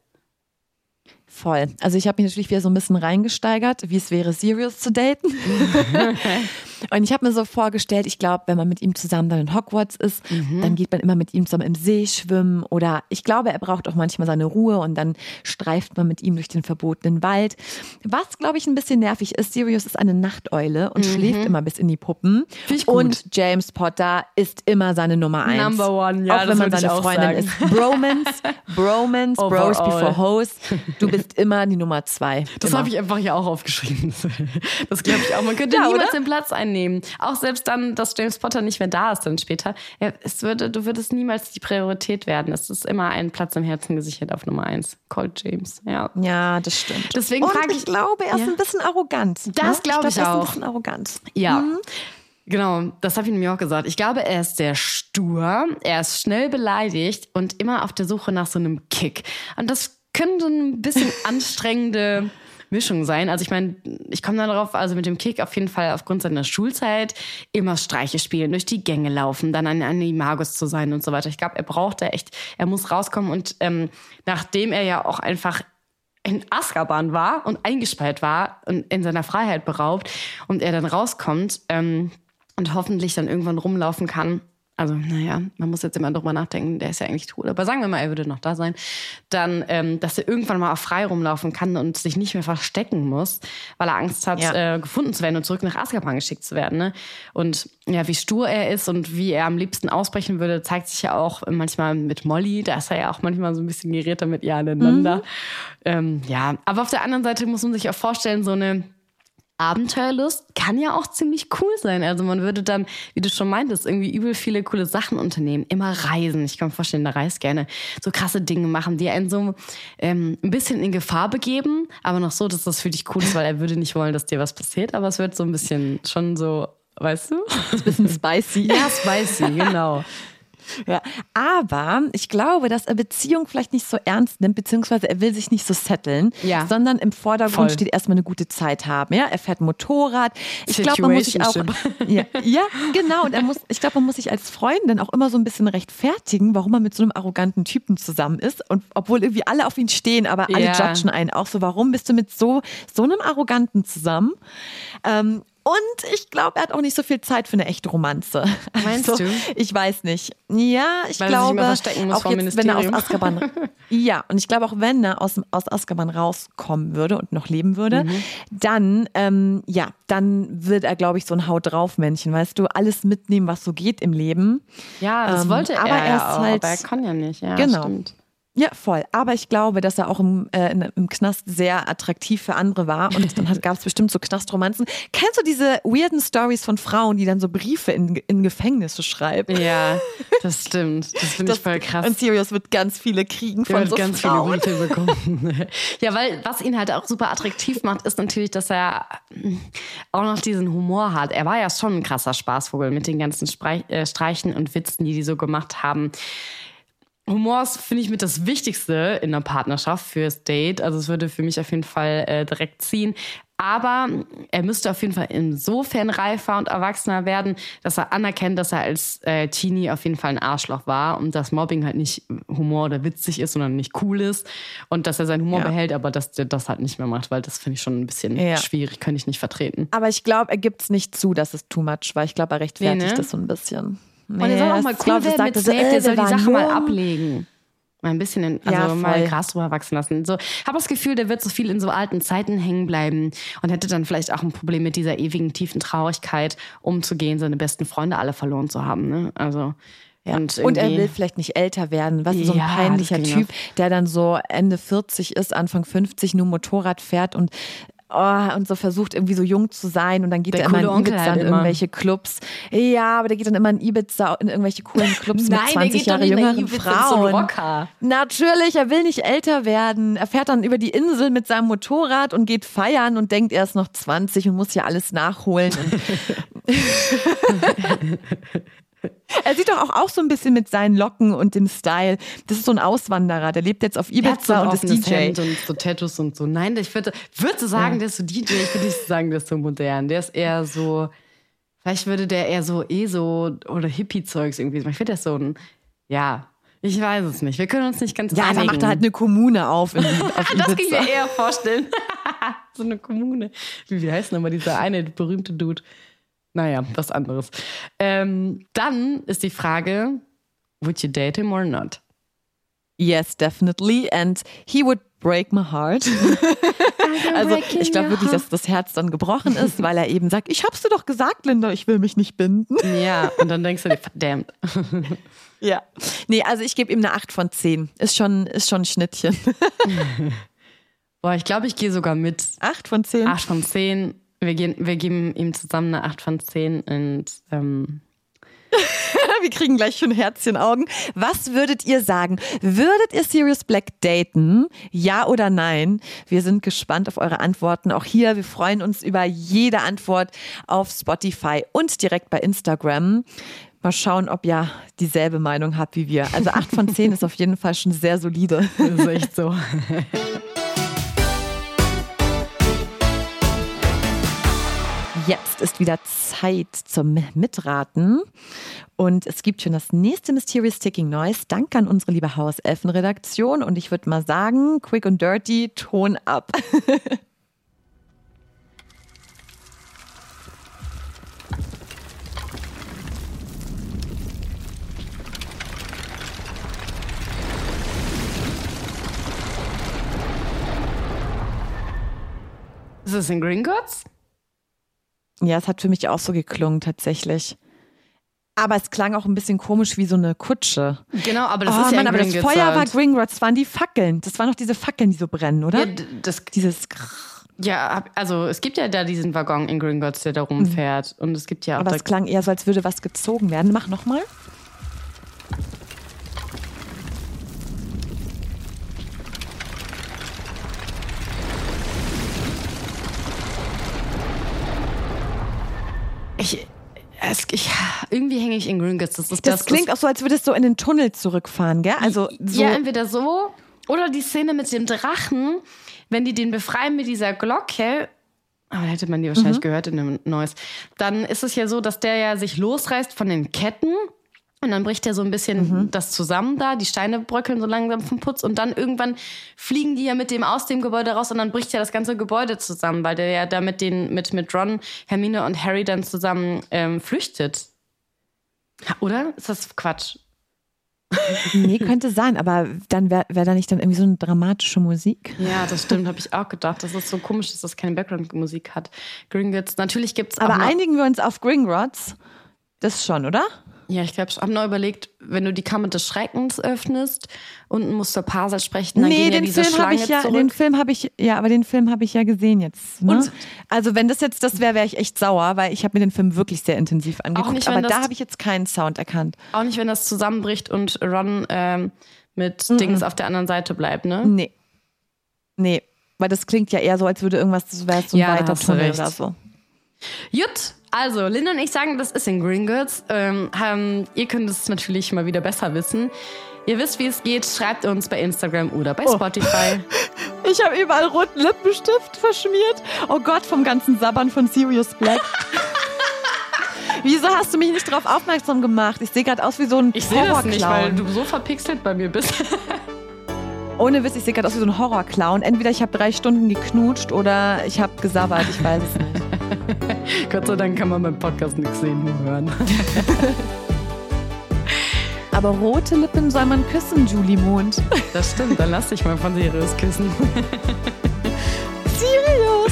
Voll. Also ich habe mich natürlich wieder so ein bisschen reingesteigert, wie es wäre, Sirius zu daten. und ich habe mir so vorgestellt, ich glaube, wenn man mit ihm zusammen dann in Hogwarts ist, mhm. dann geht man immer mit ihm zusammen im See schwimmen oder ich glaube, er braucht auch manchmal seine Ruhe und dann streift man mit ihm durch den verbotenen Wald. Was, glaube ich, ein bisschen nervig ist, Sirius ist eine Nachteule und mhm. schläft immer bis in die Puppen. Und James Potter ist immer seine Nummer eins. Number one, ja. Auch wenn man seine Freundin sagen. ist. Bromance, Bromance, Bros before Hoes. Du bist ist immer die Nummer zwei. Das habe ich einfach hier auch aufgeschrieben. Das glaube ich auch. Man könnte ja, niemals oder? den Platz einnehmen. Auch selbst dann, dass James Potter nicht mehr da ist dann später. Es würde, du würdest niemals die Priorität werden. Es ist immer ein Platz im Herzen gesichert auf Nummer eins. Cold James. Ja, ja das stimmt. Deswegen frage ich, ich glaube, er ist ja. ein bisschen arrogant. Das ne? glaube ich, ich, auch. Er ist ein bisschen arrogant. Ja. Mhm. Genau, das habe ich mir auch gesagt. Ich glaube, er ist sehr stur, er ist schnell beleidigt und immer auf der Suche nach so einem Kick. Und das können so ein bisschen anstrengende Mischung sein. Also ich meine, ich komme darauf, also mit dem Kick auf jeden Fall aufgrund seiner Schulzeit immer Streiche spielen, durch die Gänge laufen, dann ein Animagus zu sein und so weiter. Ich glaube, er braucht da echt, er muss rauskommen und ähm, nachdem er ja auch einfach in Azkaban war und eingesperrt war und in seiner Freiheit beraubt und er dann rauskommt ähm, und hoffentlich dann irgendwann rumlaufen kann also naja, man muss jetzt immer drüber nachdenken, der ist ja eigentlich tot, aber sagen wir mal, er würde noch da sein, dann, ähm, dass er irgendwann mal auch frei rumlaufen kann und sich nicht mehr verstecken muss, weil er Angst hat, ja. äh, gefunden zu werden und zurück nach Azkaban geschickt zu werden. Ne? Und ja, wie stur er ist und wie er am liebsten ausbrechen würde, zeigt sich ja auch manchmal mit Molly, da ist er ja auch manchmal so ein bisschen geräter mit ihr aneinander. Mhm. Ähm, ja, aber auf der anderen Seite muss man sich auch vorstellen, so eine Abenteuerlust kann ja auch ziemlich cool sein. Also man würde dann, wie du schon meintest, irgendwie übel viele coole Sachen unternehmen. Immer reisen. Ich kann mir vorstellen, der reist gerne. So krasse Dinge machen, die einen so ähm, ein bisschen in Gefahr begeben, aber noch so, dass das für dich cool ist, weil er würde nicht wollen, dass dir was passiert. Aber es wird so ein bisschen schon so, weißt du? Ein bisschen spicy. Ja, spicy, genau. Ja, aber ich glaube, dass er Beziehung vielleicht nicht so ernst nimmt, beziehungsweise er will sich nicht so setteln, ja. sondern im Vordergrund Voll. steht erstmal eine gute Zeit haben. Ja, er fährt Motorrad. Ich glaube, man muss sich auch, ja, ja, genau. Und er muss, ich glaube, man muss sich als Freundin auch immer so ein bisschen rechtfertigen, warum man mit so einem arroganten Typen zusammen ist. Und obwohl irgendwie alle auf ihn stehen, aber alle ja. judgen einen auch so, warum bist du mit so, so einem Arroganten zusammen? Ähm, und ich glaube, er hat auch nicht so viel Zeit für eine echte Romanze. Meinst also, du? Ich weiß nicht. Ja, ich Weil glaube, auch jetzt, wenn er aus Azkaban, ja, und ich glaube auch, wenn er aus, aus Azkaban rauskommen würde und noch leben würde, mhm. dann, ähm, ja, dann wird er, glaube ich, so ein Haut drauf Männchen, weißt du, alles mitnehmen, was so geht im Leben. Ja, das ähm, wollte er, aber er ist ja halt, aber er kann ja nicht. Ja, genau. Stimmt. Ja, voll. Aber ich glaube, dass er auch im, äh, im Knast sehr attraktiv für andere war. Und dann gab es bestimmt so Knastromanzen. Kennst du diese weirden Stories von Frauen, die dann so Briefe in, in Gefängnisse schreiben? Ja, das stimmt. Das finde ich voll krass. Und Sirius wird ganz viele kriegen von wird so ganz Frauen. viele Briefe bekommen. ja, weil was ihn halt auch super attraktiv macht, ist natürlich, dass er auch noch diesen Humor hat. Er war ja schon ein krasser Spaßvogel mit den ganzen äh, Streichen und Witzen, die die so gemacht haben. Humor ist, finde ich, mit das Wichtigste in einer Partnerschaft fürs Date. Also es würde für mich auf jeden Fall äh, direkt ziehen. Aber er müsste auf jeden Fall insofern reifer und erwachsener werden, dass er anerkennt, dass er als äh, Teenie auf jeden Fall ein Arschloch war und dass Mobbing halt nicht Humor oder witzig ist, sondern nicht cool ist. Und dass er seinen Humor ja. behält, aber dass der das halt nicht mehr macht, weil das finde ich schon ein bisschen ja. schwierig, könnte ich nicht vertreten. Aber ich glaube, er gibt es nicht zu, dass es too much war. Ich glaube, er rechtfertigt nee, ne? das so ein bisschen. Nee, und er soll auch mal cool werden mit Snape, der soll die Sache mal ablegen. Mal ein bisschen, in, also ja, mal Gras drüber wachsen lassen. So, habe das Gefühl, der wird so viel in so alten Zeiten hängen bleiben und hätte dann vielleicht auch ein Problem mit dieser ewigen tiefen Traurigkeit umzugehen, seine besten Freunde alle verloren zu haben. Ne? Also ja. Und, und, er will vielleicht nicht älter werden. Was so ein ja, peinlicher Typ, der dann so Ende 40 ist, Anfang 50 nur Motorrad fährt und oh, und so versucht irgendwie so jung zu sein und dann geht der er immer in Ibiza halt in irgendwelche Clubs. Ja, aber der geht dann immer in Ibiza in irgendwelche coolen Clubs Nein, mit 20 Jahre jüngeren Frauen. Rocker. Natürlich, er will nicht älter werden. Er fährt dann über die Insel mit seinem Motorrad und geht feiern und denkt, er ist noch 20 und muss ja alles nachholen. Er sieht doch auch, auch so ein bisschen mit seinen Locken und dem Style. Das ist so ein Auswanderer, der lebt jetzt auf Ibiza und ist DJ. Hemd und so Tattoos und so. Nein, ich würde, würde sagen, ja. der ist so DJ. Ich würde nicht sagen, der ist so modern. Der ist eher so, vielleicht würde der eher so eh so oder Hippie-Zeugs irgendwie. Ich finde, der ist so ein, ja, Ich weiß es nicht. Wir können uns nicht ganz Ja, einigen. macht er halt eine Kommune auf. In, auf das kann ich mir eher vorstellen. so eine Kommune. Wie, wie heißt nochmal dieser eine berühmte Dude? Naja, was anderes. Ähm, dann ist die Frage, would you date him or not? Yes, definitely. And he would break my heart. also ich glaube wirklich, dass das Herz dann gebrochen ist, weil er eben sagt, ich hab's dir doch gesagt, Linda, ich will mich nicht binden. Ja, und dann denkst du dir, verdammt. Ja. Nee, also ich gebe ihm eine 8 von 10. Ist schon, ist schon ein Schnittchen. Boah, ich glaube, ich gehe sogar mit 8 von 10? 8 von 10. Wir, gehen, wir geben ihm zusammen eine 8 von 10 und ähm, Wir kriegen gleich schon Herzchenaugen. Was würdet ihr sagen? Würdet ihr Sirius Black daten? Ja oder nein? Wir sind gespannt auf eure Antworten. Auch hier, wir freuen uns über jede Antwort auf Spotify und direkt bei Instagram. Mal schauen, ob ihr dieselbe Meinung habt wie wir. Also 8 von 10 ist auf jeden Fall schon sehr solide. das ist echt so. Jetzt ist wieder Zeit zum Mitraten. Und es gibt schon das nächste Mysterious Ticking Noise. Danke an unsere liebe Hauselfen-Redaktion. Und ich würde mal sagen, quick and dirty, Ton ab. Ist es in Gringotts? Ja, es hat für mich auch so geklungen, tatsächlich. Aber es klang auch ein bisschen komisch wie so eine Kutsche. Genau, aber das oh ist ja Mann, aber das Feuer war. Gringotts, das waren die Fackeln. Das waren noch diese Fackeln, die so brennen, oder? Ja, das, Dieses. ja, also es gibt ja da diesen Waggon in Gringotts, der da rumfährt. Und es gibt ja auch Aber es klang eher so, als würde was gezogen werden. Mach nochmal. ich, es, ich, irgendwie hänge ich in Gringotts. Das, ist Das, klingt auch so, als würdest du in den Tunnel zurückfahren, gell? Also so. Ja, entweder so oder die Szene mit dem Drachen, wenn die den befreien mit dieser Glocke. Aber da hätte man die Mhm. wahrscheinlich gehört in dem Noise. Dann ist es ja so, dass der ja sich losreißt von den Ketten. Und dann bricht er so ein bisschen Mhm. das zusammen da, die Steine bröckeln so langsam vom Putz und dann irgendwann fliegen die ja mit dem aus dem Gebäude raus und dann bricht ja das ganze Gebäude zusammen, weil der ja da mit den mit mit Ron, Hermine und Harry dann zusammen ähm, flüchtet. Oder? Ist das Quatsch? Nee, könnte sein, aber dann wäre wär da nicht dann irgendwie so eine dramatische Musik. Ja, das stimmt, habe ich auch gedacht. Das ist so komisch, dass das keine Background-Musik hat. Gringotts, natürlich gibt es Aber einigen wir uns auf Gringotts. Das schon, oder? Ja, ich glaube, ich habe noch überlegt, wenn du die Kammer des Schreckens öffnest, unten musst du Parsel sprechen, dann nee, gehen ja den diese Film habe Schlange ich ja, zurück. den Film habe ich, ja, aber den Film habe ich ja gesehen jetzt. Ne? Und- also wenn das jetzt das wäre, wäre ich echt sauer, weil ich habe mir den Film wirklich sehr intensiv angeguckt. nicht, aber das- da habe ich jetzt keinen Sound erkannt. Auch nicht, wenn das zusammenbricht und Ron ähm, mit Dings auf der anderen Seite bleibt, ne? Nee. Nee. Weil das klingt ja eher so, als würde irgendwas, das wäre so ein Ja, weiter Tunnel oder so. Jut, also Linda und ich sagen, das ist in Gringotts. Ähm, ähm, ihr könnt es natürlich mal wieder besser wissen. Ihr wisst, wie es geht. Schreibt uns bei Instagram oder bei Spotify. Ich habe überall roten Lippenstift verschmiert. Oh Gott, vom ganzen Sabbern von Sirius Black. Wieso hast du mich nicht darauf aufmerksam gemacht? Ich sehe gerade aus wie so ein Ich sehe das nicht, weil du so verpixelt bei mir bist. Ohne Witz, ich sehe gerade aus wie so ein Horrorclown. Entweder ich habe drei Stunden geknutscht oder ich habe gesabbert. Ich weiß es nicht. Gott sei Dank kann man beim Podcast nichts sehen, nur hören. Aber rote Lippen soll man küssen, Julie Mond. Das stimmt, dann lass dich mal von Sirius küssen. Sirius!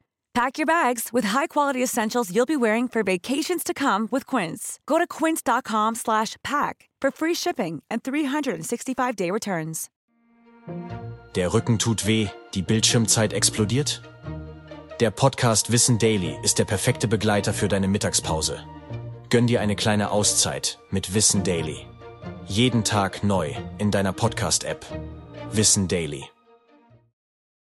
Pack your bags with high-quality essentials you'll be wearing for vacations to come with Quince. Go to quince.com slash pack for free shipping and 365-day returns. Der Rücken tut weh, die Bildschirmzeit explodiert? Der Podcast Wissen Daily ist der perfekte Begleiter für deine Mittagspause. Gönn dir eine kleine Auszeit mit Wissen Daily. Jeden Tag neu in deiner Podcast-App. Wissen Daily.